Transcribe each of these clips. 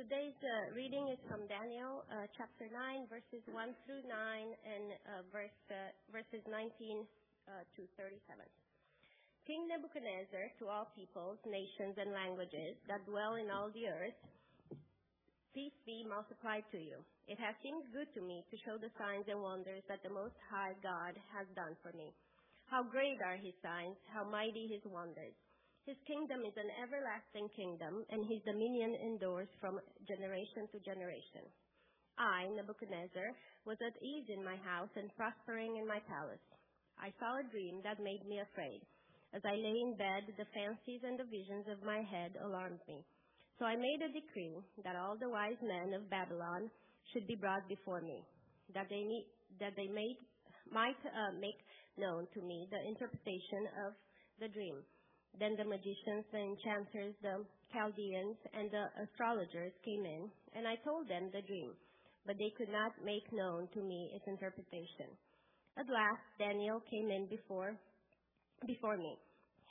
Today's uh, reading is from Daniel uh, chapter 9, verses 1 through 9, and uh, verse, verses 19 uh, to 37. King Nebuchadnezzar, to all peoples, nations, and languages that dwell in all the earth, peace be multiplied to you. It has seemed good to me to show the signs and wonders that the Most High God has done for me. How great are his signs, how mighty his wonders. His kingdom is an everlasting kingdom, and his dominion endures from generation to generation. I, Nebuchadnezzar, was at ease in my house and prospering in my palace. I saw a dream that made me afraid. As I lay in bed, the fancies and the visions of my head alarmed me. So I made a decree that all the wise men of Babylon should be brought before me, that they, need, that they may, might uh, make known to me the interpretation of the dream then the magicians, the enchanters, the Chaldeans, and the astrologers came in, and I told them the dream, but they could not make known to me its interpretation. At last, Daniel came in before, before me.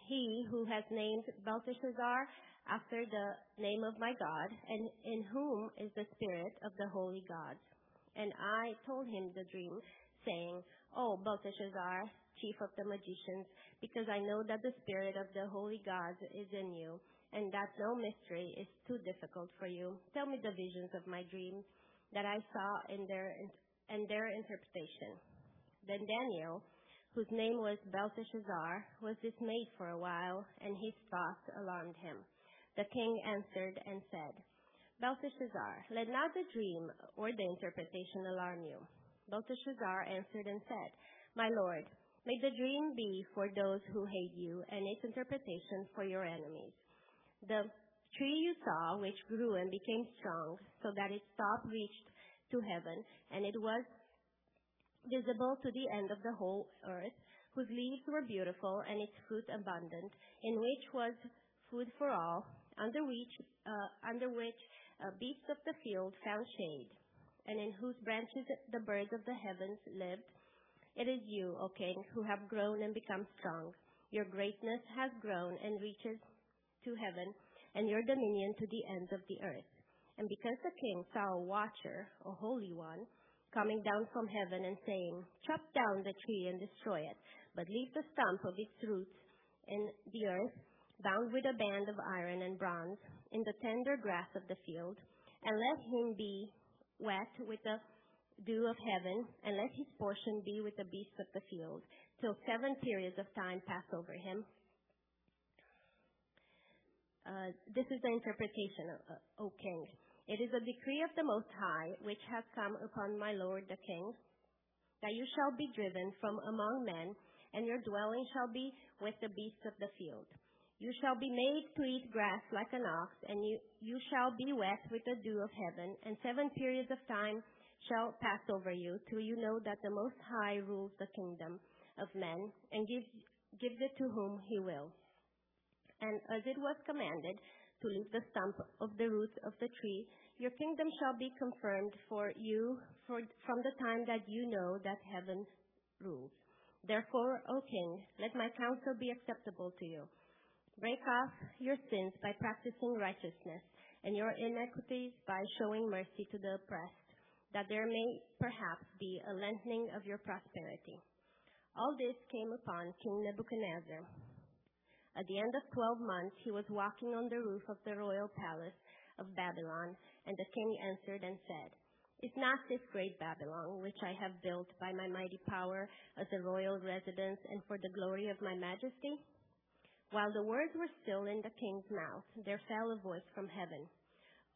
He who has named Belteshazzar after the name of my God, and in whom is the spirit of the holy gods. And I told him the dream, saying, O Belteshazzar, chief of the magicians, because I know that the spirit of the holy gods is in you, and that no mystery is too difficult for you. Tell me the visions of my dreams that I saw in their and their interpretation. Then Daniel, whose name was Belteshazzar, was dismayed for a while, and his thoughts alarmed him. The king answered and said, Belteshazzar, let not the dream or the interpretation alarm you. Belteshazzar answered and said, My lord, May the dream be for those who hate you, and its interpretation for your enemies. The tree you saw, which grew and became strong, so that its top reached to heaven, and it was visible to the end of the whole earth, whose leaves were beautiful and its fruit abundant, in which was food for all, under which, uh, under which uh, beasts of the field found shade, and in whose branches the birds of the heavens lived it is you, O King, who have grown and become strong. Your greatness has grown and reaches to heaven, and your dominion to the ends of the earth. And because the king saw a watcher, a holy one, coming down from heaven and saying, Chop down the tree and destroy it, but leave the stump of its roots in the earth, bound with a band of iron and bronze, in the tender grass of the field, and let him be wet with the dew of heaven, and let his portion be with the beasts of the field, till seven periods of time pass over him. Uh, this is the interpretation, uh, O king. It is a decree of the Most High, which has come upon my lord the king, that you shall be driven from among men, and your dwelling shall be with the beasts of the field. You shall be made to eat grass like an ox, and you, you shall be wet with the dew of heaven, and seven periods of time shall pass over you till you know that the Most High rules the kingdom of men and gives, gives it to whom he will. And as it was commanded to leave the stump of the roots of the tree, your kingdom shall be confirmed for you for, from the time that you know that heaven rules. Therefore, O king, let my counsel be acceptable to you. Break off your sins by practicing righteousness, and your iniquities by showing mercy to the oppressed that there may perhaps be a lengthening of your prosperity. All this came upon King Nebuchadnezzar. At the end of twelve months, he was walking on the roof of the royal palace of Babylon, and the king answered and said, Is not this great Babylon, which I have built by my mighty power as a royal residence and for the glory of my majesty? While the words were still in the king's mouth, there fell a voice from heaven.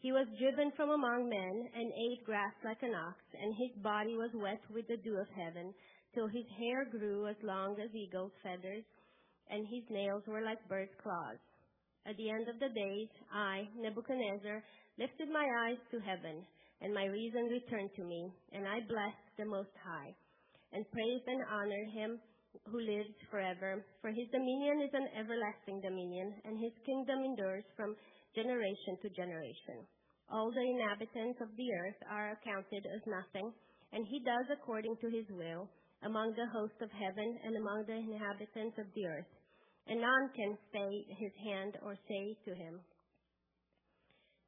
He was driven from among men and ate grass like an ox, and his body was wet with the dew of heaven, till his hair grew as long as eagle's feathers, and his nails were like bird's claws. At the end of the days, I, Nebuchadnezzar, lifted my eyes to heaven, and my reason returned to me, and I blessed the Most High, and praised and honored him who lives forever. For his dominion is an everlasting dominion, and his kingdom endures from generation to generation. All the inhabitants of the earth are accounted as nothing, and he does according to his will among the hosts of heaven and among the inhabitants of the earth. And none can stay his hand or say to him,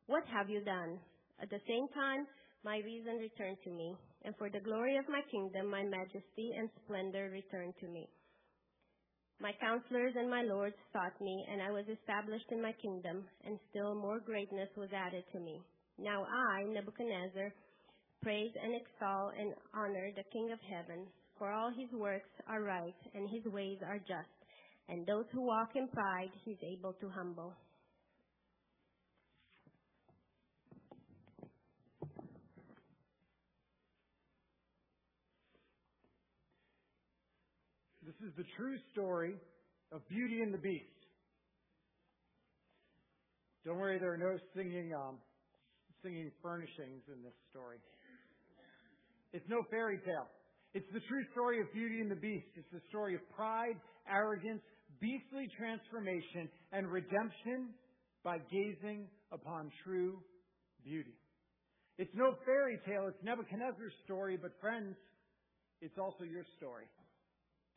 What have you done? At the same time, my reason returned to me, and for the glory of my kingdom, my majesty and splendor returned to me. My counselors and my lords sought me, and I was established in my kingdom, and still more greatness was added to me. Now I, Nebuchadnezzar, praise and extol and honor the King of heaven, for all his works are right, and his ways are just, and those who walk in pride he is able to humble. This is the true story of Beauty and the Beast. Don't worry, there are no singing, um, singing furnishings in this story. It's no fairy tale. It's the true story of Beauty and the Beast. It's the story of pride, arrogance, beastly transformation, and redemption by gazing upon true beauty. It's no fairy tale. It's Nebuchadnezzar's story, but friends, it's also your story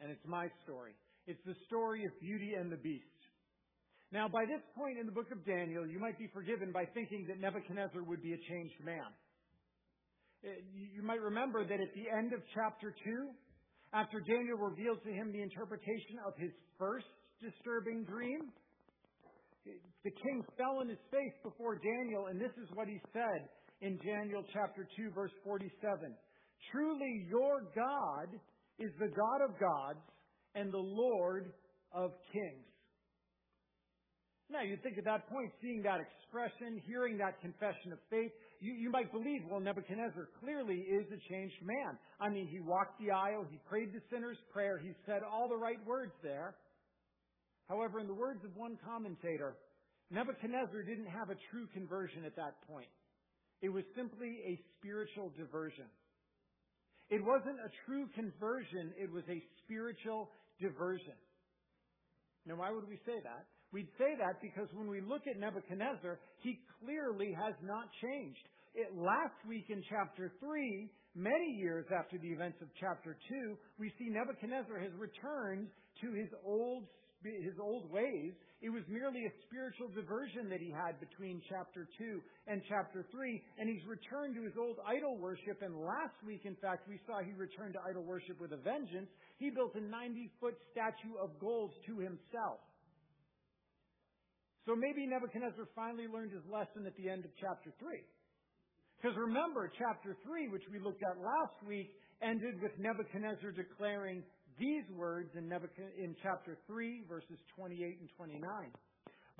and it's my story. It's the story of Beauty and the Beast. Now, by this point in the book of Daniel, you might be forgiven by thinking that Nebuchadnezzar would be a changed man. Uh, you might remember that at the end of chapter 2, after Daniel revealed to him the interpretation of his first disturbing dream, the king fell on his face before Daniel, and this is what he said in Daniel chapter 2, verse 47. Truly, your God is the God of gods and the Lord of kings. Now, you think at that point, seeing that expression, hearing that confession of faith, you, you might believe, well, Nebuchadnezzar clearly is a changed man. I mean, he walked the aisle, he prayed the sinner's prayer, he said all the right words there. However, in the words of one commentator, Nebuchadnezzar didn't have a true conversion at that point. It was simply a spiritual diversion. It wasn't a true conversion, it was a spiritual diversion. Now, why would we say that? We'd say that because when we look at Nebuchadnezzar, he clearly has not changed. It, last week in chapter 3, many years after the events of chapter 2, we see Nebuchadnezzar has returned to his old his old ways. It was merely a spiritual diversion that he had between chapter 2 and chapter 3, and he's returned to his old idol worship. And last week, in fact, we saw he returned to idol worship with a vengeance. He built a 90 foot statue of gold to himself. So maybe Nebuchadnezzar finally learned his lesson at the end of chapter 3. Because remember, chapter 3, which we looked at last week, ended with Nebuchadnezzar declaring, these words in, in chapter 3, verses 28 and 29.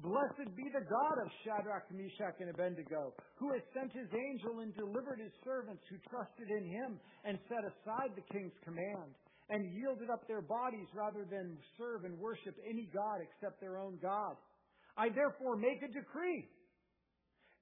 Blessed be the God of Shadrach, Meshach, and Abednego, who has sent his angel and delivered his servants who trusted in him and set aside the king's command and yielded up their bodies rather than serve and worship any God except their own God. I therefore make a decree.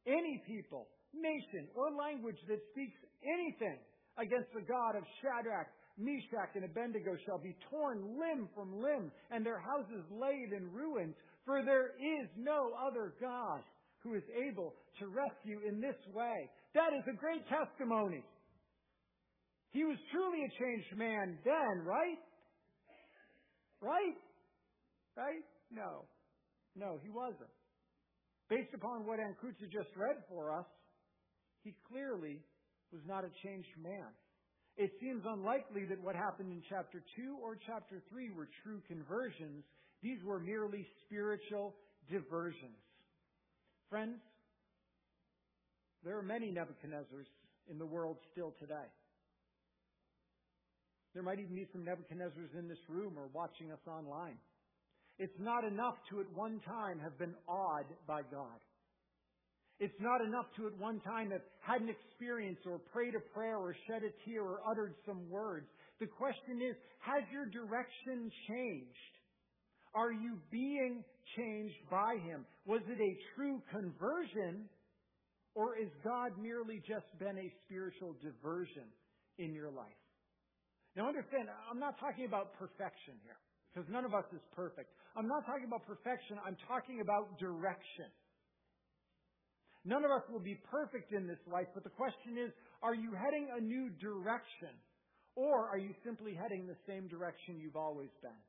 Any people, nation, or language that speaks anything against the God of Shadrach, Meshach, and Abednego shall be torn limb from limb, and their houses laid in ruins. For there is no other God who is able to rescue in this way. That is a great testimony. He was truly a changed man then, right? Right? Right? No. No, he wasn't. Based upon what Ankruza just read for us, he clearly was not a changed man. It seems unlikely that what happened in chapter 2 or chapter 3 were true conversions. These were merely spiritual diversions. Friends, there are many Nebuchadnezzars in the world still today. There might even be some Nebuchadnezzars in this room or watching us online. It's not enough to at one time have been awed by God. It's not enough to at one time have had an experience or prayed a prayer or shed a tear or uttered some words. The question is, has your direction changed? Are you being changed by Him? Was it a true conversion Or is God merely just been a spiritual diversion in your life? Now understand, I'm not talking about perfection here, because none of us is perfect. I'm not talking about perfection, I'm talking about direction. None of us will be perfect in this life, but the question is, are you heading a new direction? Or are you simply heading the same direction you've always been?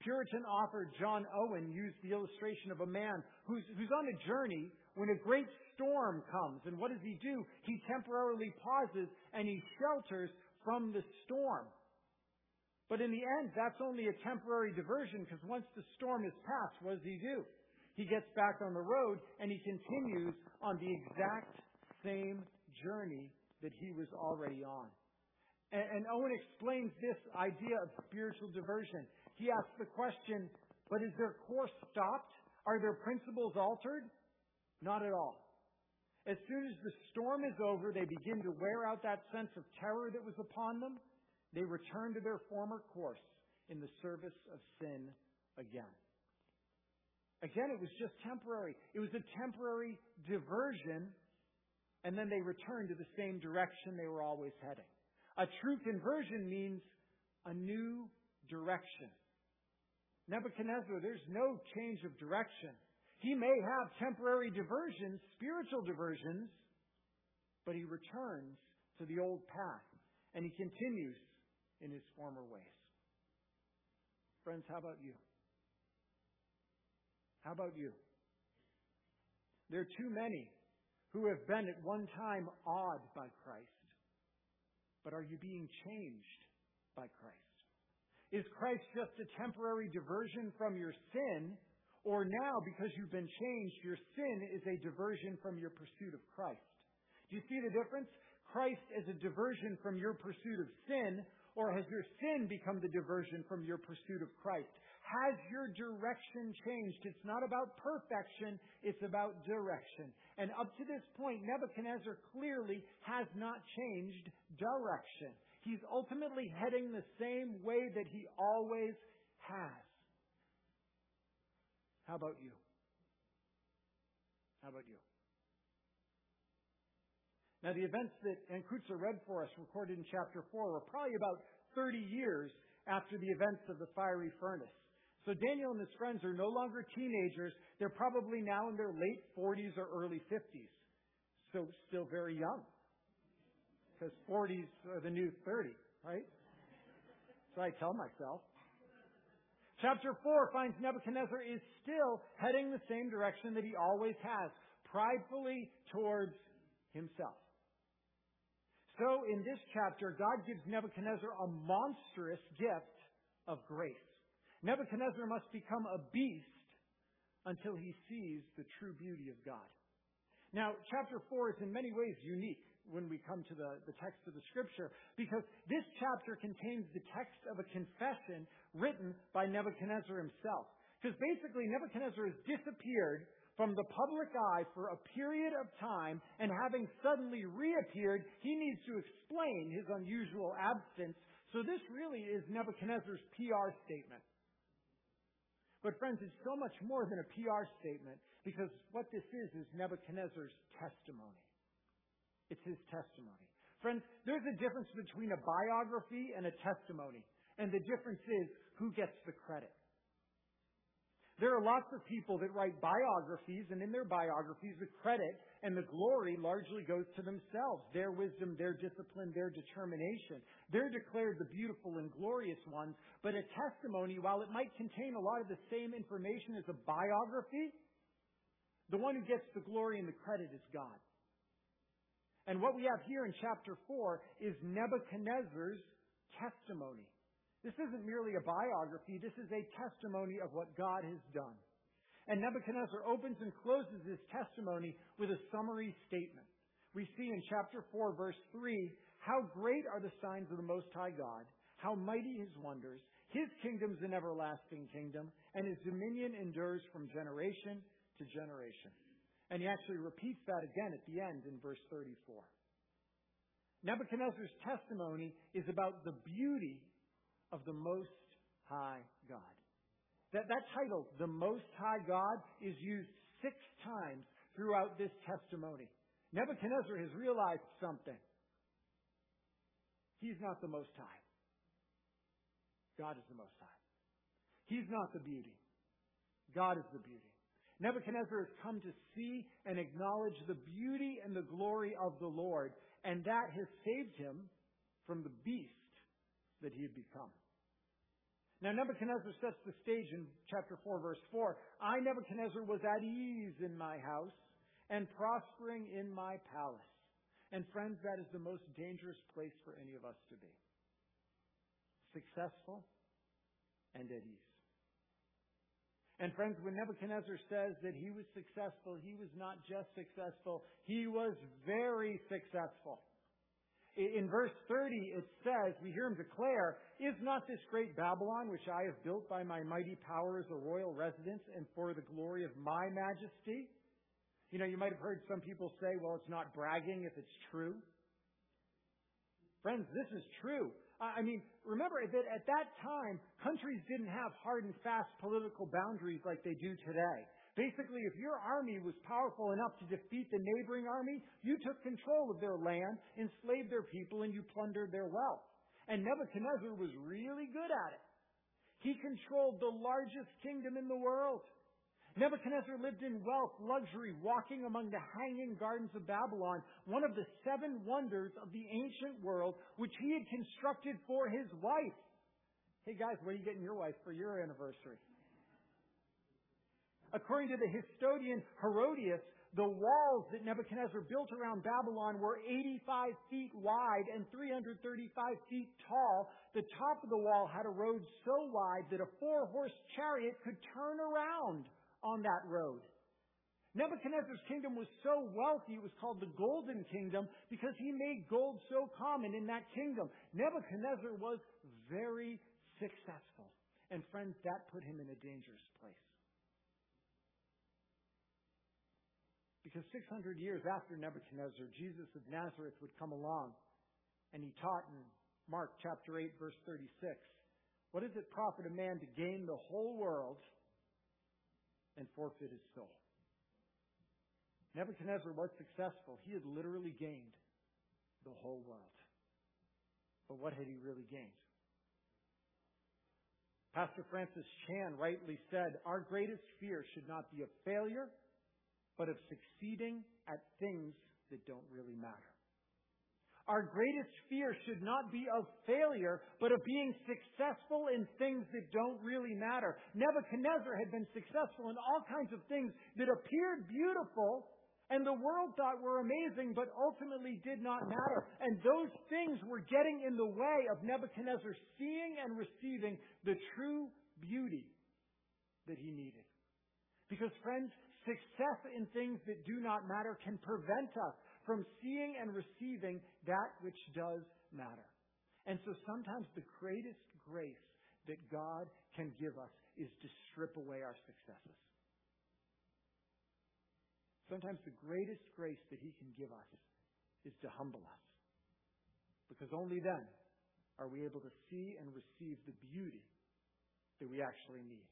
Puritan author John Owen used the illustration of a man who's, who's on a journey when a great storm comes. And what does he do? He temporarily pauses and he shelters from the storm. But in the end, that's only a temporary diversion because once the storm is past, what does he do? He gets back on the road and he continues on the exact same journey that he was already on. And, and Owen explains this idea of spiritual diversion. He asks the question, but is their course stopped? Are their principles altered? Not at all. As soon as the storm is over, they begin to wear out that sense of terror that was upon them. They return to their former course in the service of sin again. Again, it was just temporary. It was a temporary diversion, and then they returned to the same direction they were always heading. A true conversion means a new direction. Nebuchadnezzar, there's no change of direction. He may have temporary diversions, spiritual diversions, but he returns to the old path and he continues in his former ways. Friends, how about you? How about you? There are too many who have been at one time awed by Christ. But are you being changed by Christ? Is Christ just a temporary diversion from your sin? Or now, because you've been changed, your sin is a diversion from your pursuit of Christ? Do you see the difference? Christ is a diversion from your pursuit of sin, or has your sin become the diversion from your pursuit of Christ? Has your direction changed? It's not about perfection, it's about direction. And up to this point, Nebuchadnezzar clearly has not changed direction. He's ultimately heading the same way that he always has. How about you? How about you? Now, the events that Ankutsa read for us, recorded in chapter 4, were probably about 30 years after the events of the fiery furnace. So Daniel and his friends are no longer teenagers. They're probably now in their late 40s or early 50s. So still very young. Because 40s are the new 30, right? So I tell myself. Chapter 4 finds Nebuchadnezzar is still heading the same direction that he always has, pridefully towards himself. So in this chapter, God gives Nebuchadnezzar a monstrous gift of grace. Nebuchadnezzar must become a beast until he sees the true beauty of God. Now, chapter 4 is in many ways unique when we come to the, the text of the scripture because this chapter contains the text of a confession written by Nebuchadnezzar himself. Because basically, Nebuchadnezzar has disappeared from the public eye for a period of time, and having suddenly reappeared, he needs to explain his unusual absence. So this really is Nebuchadnezzar's PR statement. But friends, it's so much more than a PR statement because what this is is Nebuchadnezzar's testimony. It's his testimony. Friends, there's a difference between a biography and a testimony. And the difference is who gets the credit. There are lots of people that write biographies, and in their biographies, the credit and the glory largely goes to themselves. Their wisdom, their discipline, their determination. They're declared the beautiful and glorious ones. But a testimony, while it might contain a lot of the same information as a biography, the one who gets the glory and the credit is God. And what we have here in chapter 4 is Nebuchadnezzar's testimony. This isn't merely a biography, this is a testimony of what God has done. And Nebuchadnezzar opens and closes his testimony with a summary statement. We see in chapter 4, verse 3, how great are the signs of the Most High God, how mighty his wonders. His kingdom is an everlasting kingdom, and his dominion endures from generation to generation. And he actually repeats that again at the end in verse 34. Nebuchadnezzar's testimony is about the beauty of the Most High God. That, that title, the Most High God, is used six times throughout this testimony. Nebuchadnezzar has realized something. He's not the Most High. God is the Most High. He's not the beauty. God is the beauty. Nebuchadnezzar has come to see and acknowledge the beauty and the glory of the Lord, and that has saved him from the beast that he had become. Now, Nebuchadnezzar sets the stage in chapter 4, verse 4. I, Nebuchadnezzar, was at ease in my house and prospering in my palace. And, friends, that is the most dangerous place for any of us to be. Successful and at ease. And friends, when Nebuchadnezzar says that he was successful, he was not just successful, he was very successful. In verse 30, it says, we hear him declare, Is not this great Babylon, which I have built by my mighty power as a royal residence and for the glory of my majesty? You know, you might have heard some people say, well, it's not bragging if it's true. Friends, this is true. I mean, remember that at that time, countries didn't have hard and fast political boundaries like they do today. Basically, if your army was powerful enough to defeat the neighboring army, you took control of their land, enslaved their people, and you plundered their wealth. And Nebuchadnezzar was really good at it. He controlled the largest kingdom in the world. Nebuchadnezzar lived in wealth, luxury, walking among the hanging gardens of Babylon, one of the seven wonders of the ancient world, which he had constructed for his wife. Hey guys, what are you getting your wife for your anniversary? According to the historian Herodotus, the walls that Nebuchadnezzar built around Babylon were 85 feet wide and 335 feet tall. The top of the wall had a road so wide that a four horse chariot could turn around on that road. Nebuchadnezzar's kingdom was so wealthy, it was called the Golden Kingdom because he made gold so common in that kingdom. Nebuchadnezzar was very successful. And friends, that put him in a dangerous place. Because 600 years after Nebuchadnezzar, Jesus of Nazareth would come along and he taught in Mark chapter 8 verse 36. What does it profit a man to gain the whole world and forfeit his soul. Nebuchadnezzar was successful. He had literally gained the whole world. But what had he really gained? Pastor Francis Chan rightly said, Our greatest fear should not be of failure, but of succeeding at things that don't really matter. Our greatest fear should not be of failure, but of being successful in things that don't really matter. Nebuchadnezzar had been successful in all kinds of things that appeared beautiful and the world thought were amazing, but ultimately did not matter. And those things were getting in the way of Nebuchadnezzar seeing and receiving the true beauty that he needed. Because friends, success in things that do not matter can prevent us from seeing and receiving that which does matter. And so sometimes the greatest grace that God can give us is to strip away our successes. Sometimes the greatest grace that He can give us is to humble us. Because only then are we able to see and receive the beauty that we actually need.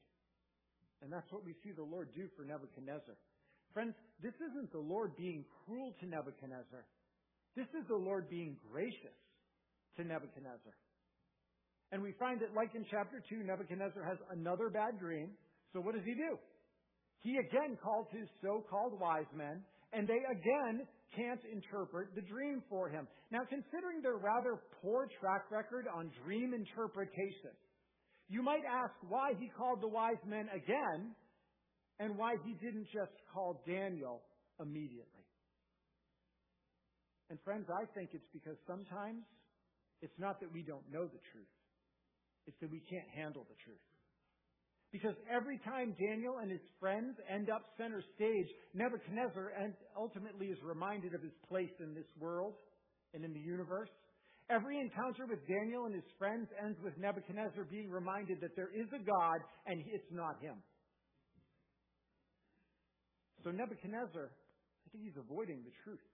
And that's what we see the Lord do for Nebuchadnezzar. Friends, this isn't the Lord being cruel to Nebuchadnezzar. This is the Lord being gracious to Nebuchadnezzar. And we find that, like in chapter 2, Nebuchadnezzar has another bad dream. So what does he do? He again calls his so called wise men, and they again can't interpret the dream for him. Now, considering their rather poor track record on dream interpretation, you might ask why he called the wise men again and why he didn't just call Daniel immediately. And friends, I think it's because sometimes it's not that we don't know the truth. It's that we can't handle the truth. Because every time Daniel and his friends end up center stage, Nebuchadnezzar ultimately is reminded of his place in this world and in the universe. Every encounter with Daniel and his friends ends with Nebuchadnezzar being reminded that there is a God and it's not him. So Nebuchadnezzar, I think he's avoiding the truth.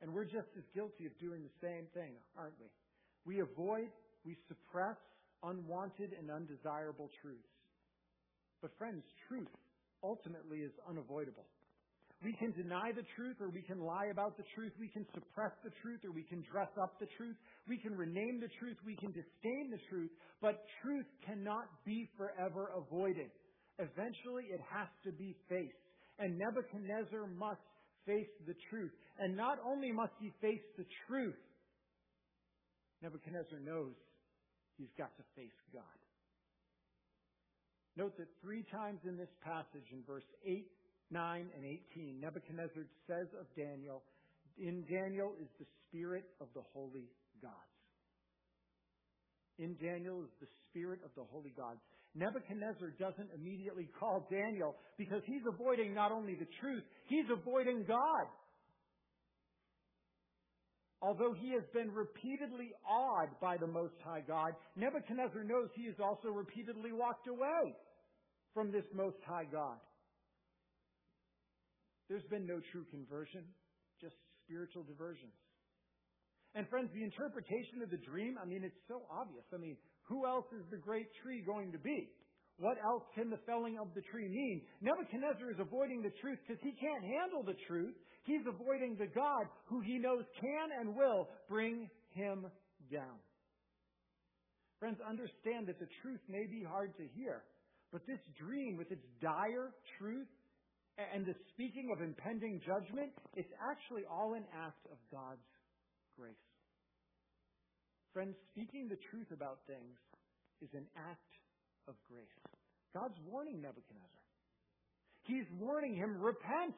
And we're just as guilty of doing the same thing, aren't we? We avoid, we suppress unwanted and undesirable truths. But friends, truth ultimately is unavoidable. We can deny the truth or we can lie about the truth. We can suppress the truth or we can dress up the truth. We can rename the truth. We can disdain the truth. But truth cannot be forever avoided. Eventually it has to be faced. And Nebuchadnezzar must face the truth. And not only must he face the truth, Nebuchadnezzar knows he's got to face God. Note that three times in this passage, in verse 8, 9, and 18, Nebuchadnezzar says of Daniel, in Daniel is the spirit of the holy gods. In Daniel is the spirit of the holy gods. Nebuchadnezzar doesn't immediately call Daniel because he's avoiding not only the truth, he's avoiding God. Although he has been repeatedly awed by the Most High God, Nebuchadnezzar knows he has also repeatedly walked away from this Most High God. There's been no true conversion, just spiritual diversions. And friends, the interpretation of the dream, I mean, it's so obvious. I mean, who else is the great tree going to be? What else can the felling of the tree mean? Nebuchadnezzar is avoiding the truth because he can't handle the truth. He's avoiding the God who he knows can and will bring him down. Friends, understand that the truth may be hard to hear, but this dream, with its dire truth and the speaking of impending judgment, it's actually all an act of God's grace. Friends, speaking the truth about things is an act of grace. God's warning Nebuchadnezzar. He's warning him, repent.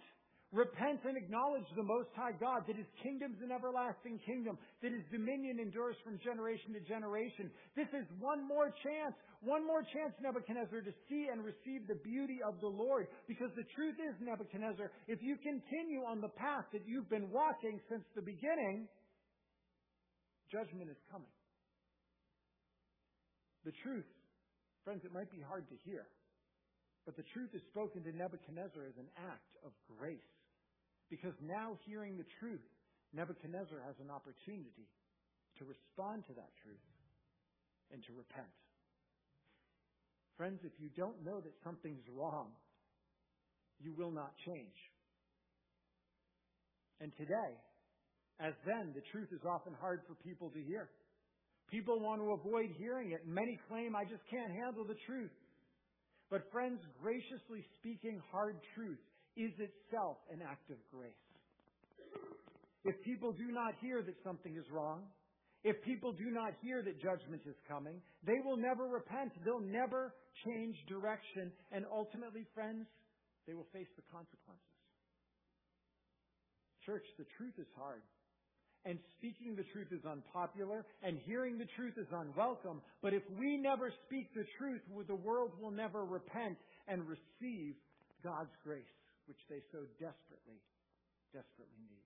Repent and acknowledge the Most High God, that His kingdom's an everlasting kingdom, that His dominion endures from generation to generation. This is one more chance, one more chance, Nebuchadnezzar, to see and receive the beauty of the Lord. Because the truth is, Nebuchadnezzar, if you continue on the path that you've been walking since the beginning, judgment is coming. The truth Friends, it might be hard to hear, but the truth is spoken to Nebuchadnezzar as an act of grace. Because now, hearing the truth, Nebuchadnezzar has an opportunity to respond to that truth and to repent. Friends, if you don't know that something's wrong, you will not change. And today, as then, the truth is often hard for people to hear. People want to avoid hearing it. Many claim, I just can't handle the truth. But friends, graciously speaking hard truth is itself an act of grace. If people do not hear that something is wrong, if people do not hear that judgment is coming, they will never repent. They'll never change direction. And ultimately, friends, they will face the consequences. Church, the truth is hard and speaking the truth is unpopular, and hearing the truth is unwelcome. But if we never speak the truth, the world will never repent and receive God's grace, which they so desperately, desperately need.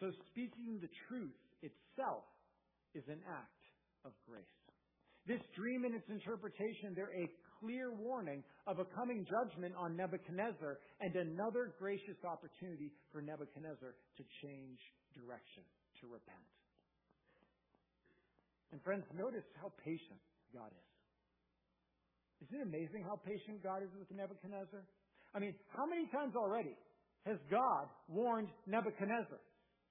So speaking the truth itself is an act of grace. This dream and its interpretation, they're a clear warning of a coming judgment on Nebuchadnezzar and another gracious opportunity for Nebuchadnezzar to change direction, to repent. And friends, notice how patient God is. Isn't it amazing how patient God is with Nebuchadnezzar? I mean, how many times already has God warned Nebuchadnezzar?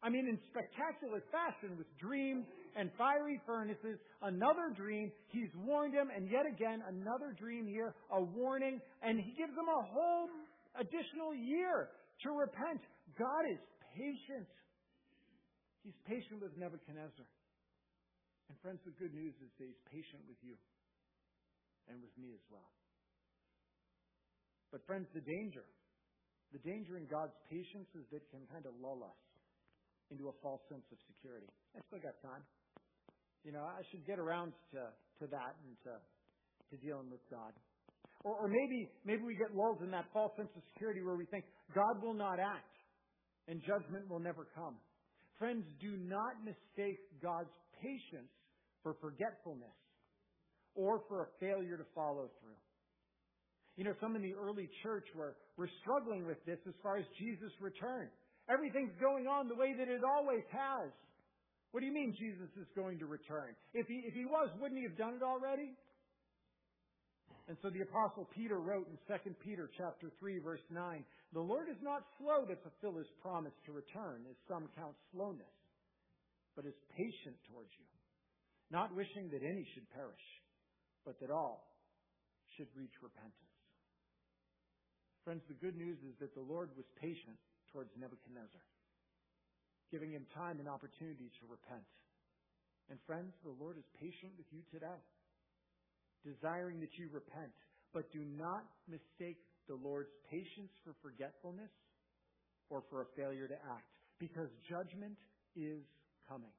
I mean, in spectacular fashion with dreams and fiery furnaces, another dream, he's warned him, and yet again, another dream here, a warning, and he gives him a whole additional year to repent. God is patient. He's patient with Nebuchadnezzar. And friends, the good news is that he's patient with you and with me as well. But friends, the danger, the danger in God's patience is that it can kind of lull us into a false sense of security. I still got time. You know, I should get around to, to that and to, to dealing with God. Or, or maybe, maybe we get lulled in that false sense of security where we think God will not act and judgment will never come. Friends, do not mistake God's patience for forgetfulness or for a failure to follow through. You know, some in the early church were, were struggling with this as far as Jesus' return. Everything's going on the way that it always has. What do you mean Jesus is going to return? If he, if he was, wouldn't he have done it already? And so the apostle Peter wrote in 2 Peter chapter 3 verse 9, "The Lord is not slow to fulfill his promise to return, as some count slowness, but is patient towards you, not wishing that any should perish, but that all should reach repentance." Friends, the good news is that the Lord was patient towards Nebuchadnezzar, giving him time and opportunity to repent. And friends, the Lord is patient with you today desiring that you repent. But do not mistake the Lord's patience for forgetfulness or for a failure to act, because judgment is coming.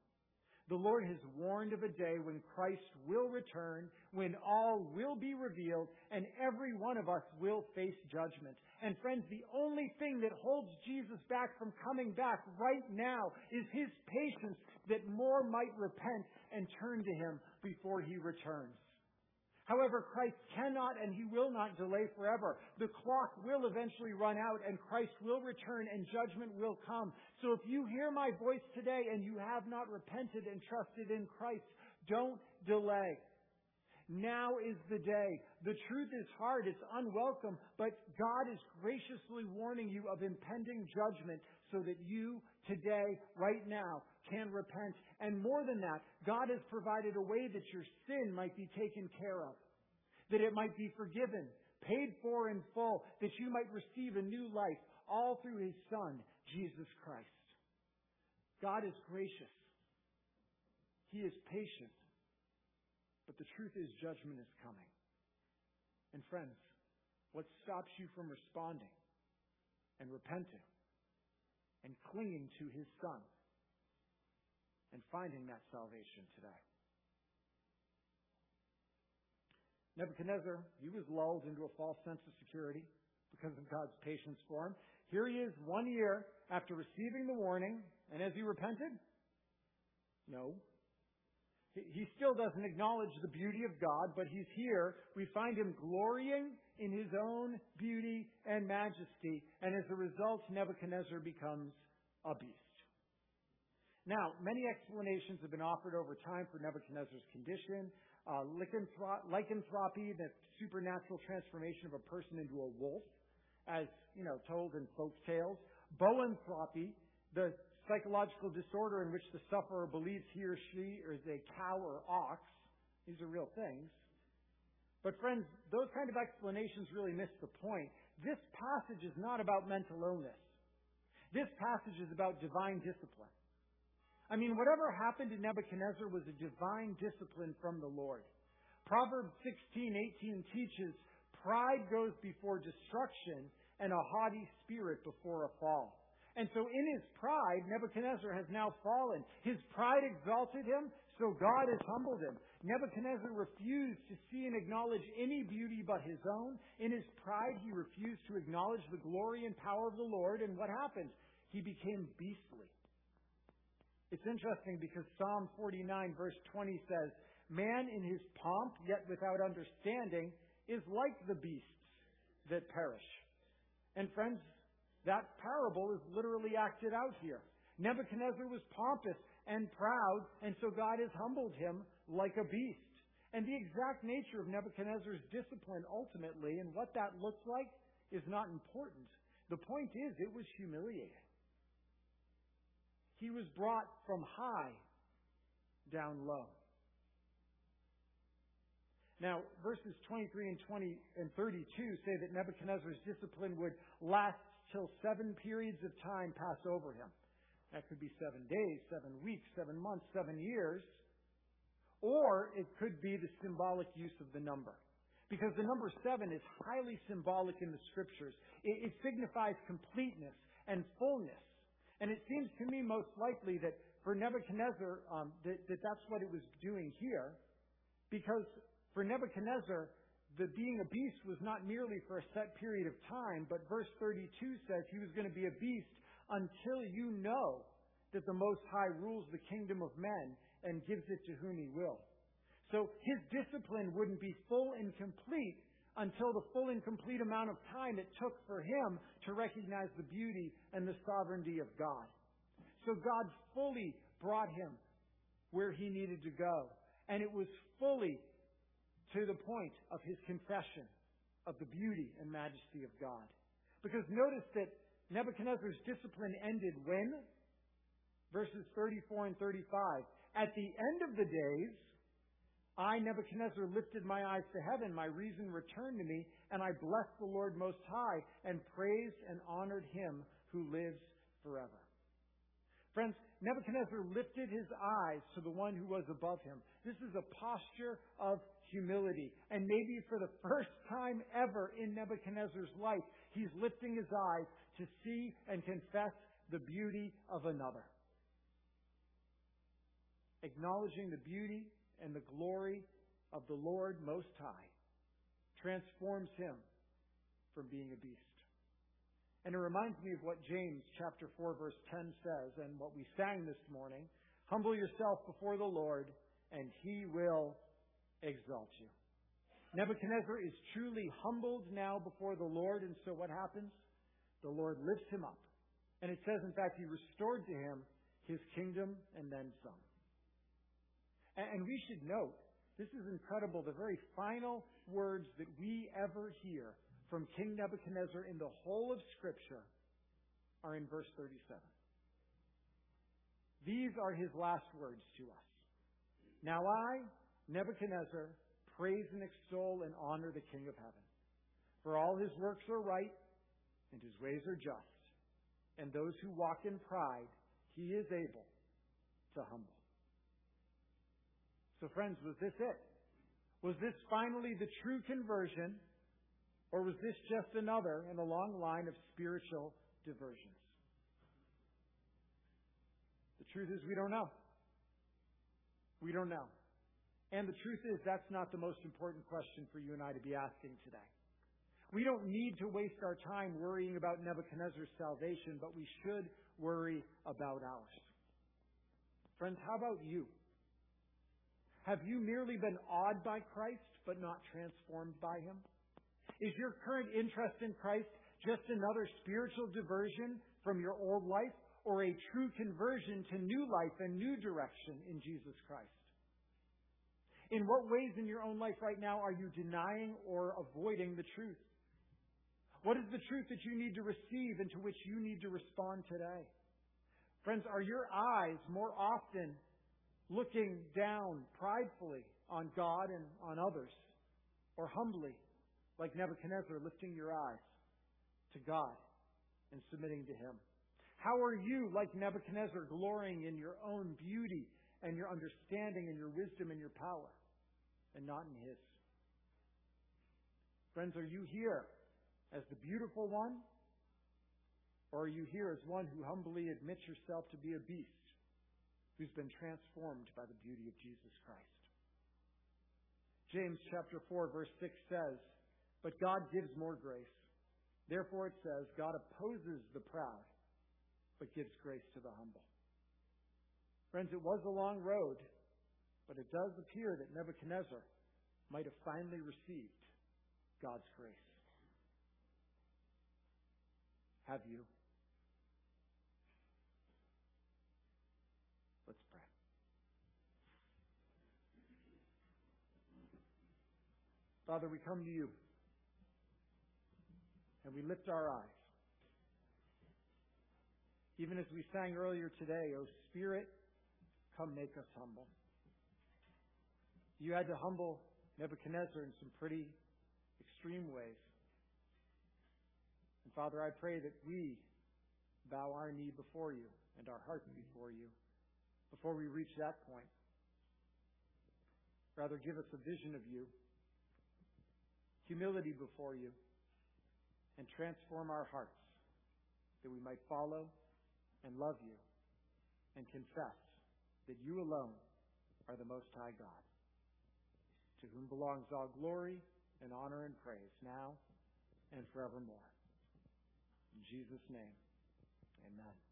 The Lord has warned of a day when Christ will return, when all will be revealed, and every one of us will face judgment. And friends, the only thing that holds Jesus back from coming back right now is His patience that more might repent and turn to Him before He returns. However, Christ cannot and he will not delay forever. The clock will eventually run out and Christ will return and judgment will come. So if you hear my voice today and you have not repented and trusted in Christ, don't delay. Now is the day. The truth is hard. It's unwelcome, but God is graciously warning you of impending judgment so that you today, right now, can repent. And more than that, God has provided a way that your sin might be taken care of, that it might be forgiven, paid for in full, that you might receive a new life, all through His Son, Jesus Christ. God is gracious. He is patient. But the truth is, judgment is coming. And friends, what stops you from responding and repenting and clinging to His Son and finding that salvation today. Nebuchadnezzar, he was lulled into a false sense of security because of God's patience for him. Here he is one year after receiving the warning, and has he repented? No. He still doesn't acknowledge the beauty of God, but he's here. We find him glorying in his own beauty and majesty, and as a result, Nebuchadnezzar becomes a beast. Now, many explanations have been offered over time for Nebuchadnezzar's condition. Uh, lycanthropy, the supernatural transformation of a person into a wolf, as you know, told in folk tales. Boanthropy, the psychological disorder in which the sufferer believes he or she is a cow or ox. These are real things. But friends, those kind of explanations really miss the point. This passage is not about mental illness. This passage is about divine discipline. I mean, whatever happened to Nebuchadnezzar was a divine discipline from the Lord. Proverbs 16:18 teaches, "Pride goes before destruction, and a haughty spirit before a fall." And so in his pride, Nebuchadnezzar has now fallen. His pride exalted him, so God has humbled him. Nebuchadnezzar refused to see and acknowledge any beauty but his own. In his pride, he refused to acknowledge the glory and power of the Lord, and what happened? He became beastly. It's interesting because Psalm 49 verse 20 says, Man in his pomp, yet without understanding, is like the beasts that perish. And friends, that parable is literally acted out here. Nebuchadnezzar was pompous and proud, and so God has humbled him like a beast. And the exact nature of Nebuchadnezzar's discipline ultimately and what that looks like is not important. The point is, it was humiliating. He was brought from high down low. Now, verses 23 and 20 and 32 say that Nebuchadnezzar's discipline would last till seven periods of time pass over him. That could be seven days, seven weeks, seven months, seven years. Or it could be the symbolic use of the number. Because the number seven is highly symbolic in the scriptures. It, it signifies completeness and fullness. And it seems to me most likely that for Nebuchadnezzar, um, that, that that's what it was doing here, because for Nebuchadnezzar, the being a beast was not merely for a set period of time, but verse 32 says he was going to be a beast until you know that the Most High rules the kingdom of men and gives it to whom he will. So his discipline wouldn't be full and complete until the full and complete amount of time it took for him to recognize the beauty and the sovereignty of God. So God fully brought him where he needed to go. And it was fully to the point of his confession of the beauty and majesty of God. Because notice that Nebuchadnezzar's discipline ended when? Verses 34 and 35. At the end of the days, I, Nebuchadnezzar, lifted my eyes to heaven. My reason returned to me, and I blessed the Lord Most High and praised and honored him who lives forever. Friends, Nebuchadnezzar lifted his eyes to the one who was above him. This is a posture of humility. And maybe for the first time ever in Nebuchadnezzar's life, he's lifting his eyes to see and confess the beauty of another. Acknowledging the beauty and the glory of the Lord Most High transforms him from being a beast. And it reminds me of what James chapter 4 verse 10 says and what we sang this morning. Humble yourself before the Lord and he will exalt you. Nebuchadnezzar is truly humbled now before the Lord and so what happens? The Lord lifts him up. And it says in fact he restored to him his kingdom and then some. And we should note, this is incredible, the very final words that we ever hear from King Nebuchadnezzar in the whole of Scripture are in verse 37. These are his last words to us. Now I, Nebuchadnezzar, praise and extol and honor the King of heaven. For all his works are right, and his ways are just. And those who walk in pride, he is able to humble. So, friends, was this it? Was this finally the true conversion, or was this just another in a long line of spiritual diversions? The truth is, we don't know. We don't know. And the truth is, that's not the most important question for you and I to be asking today. We don't need to waste our time worrying about Nebuchadnezzar's salvation, but we should worry about ours. Friends, how about you? Have you merely been awed by Christ, but not transformed by Him? Is your current interest in Christ just another spiritual diversion from your old life, or a true conversion to new life and new direction in Jesus Christ? In what ways in your own life right now are you denying or avoiding the truth? What is the truth that you need to receive and to which you need to respond today? Friends, are your eyes more often looking down pridefully on God and on others, or humbly, like Nebuchadnezzar, lifting your eyes to God and submitting to Him? How are you, like Nebuchadnezzar, glorying in your own beauty and your understanding and your wisdom and your power, and not in His? Friends, are you here as the beautiful one, or are you here as one who humbly admits yourself to be a beast? who's been transformed by the beauty of Jesus Christ. James chapter 4 verse 6 says, But God gives more grace. Therefore it says, God opposes the proud, but gives grace to the humble. Friends, it was a long road, but it does appear that Nebuchadnezzar might have finally received God's grace. Have you? Let's pray. Father, we come to you and we lift our eyes. Even as we sang earlier today, O Spirit, come make us humble. You had to humble Nebuchadnezzar in some pretty extreme ways. And Father, I pray that we bow our knee before you and our hearts before you before we reach that point. Rather, give us a vision of you humility before you and transform our hearts that we might follow and love you and confess that you alone are the Most High God, to whom belongs all glory and honor and praise now and forevermore. In Jesus' name, amen.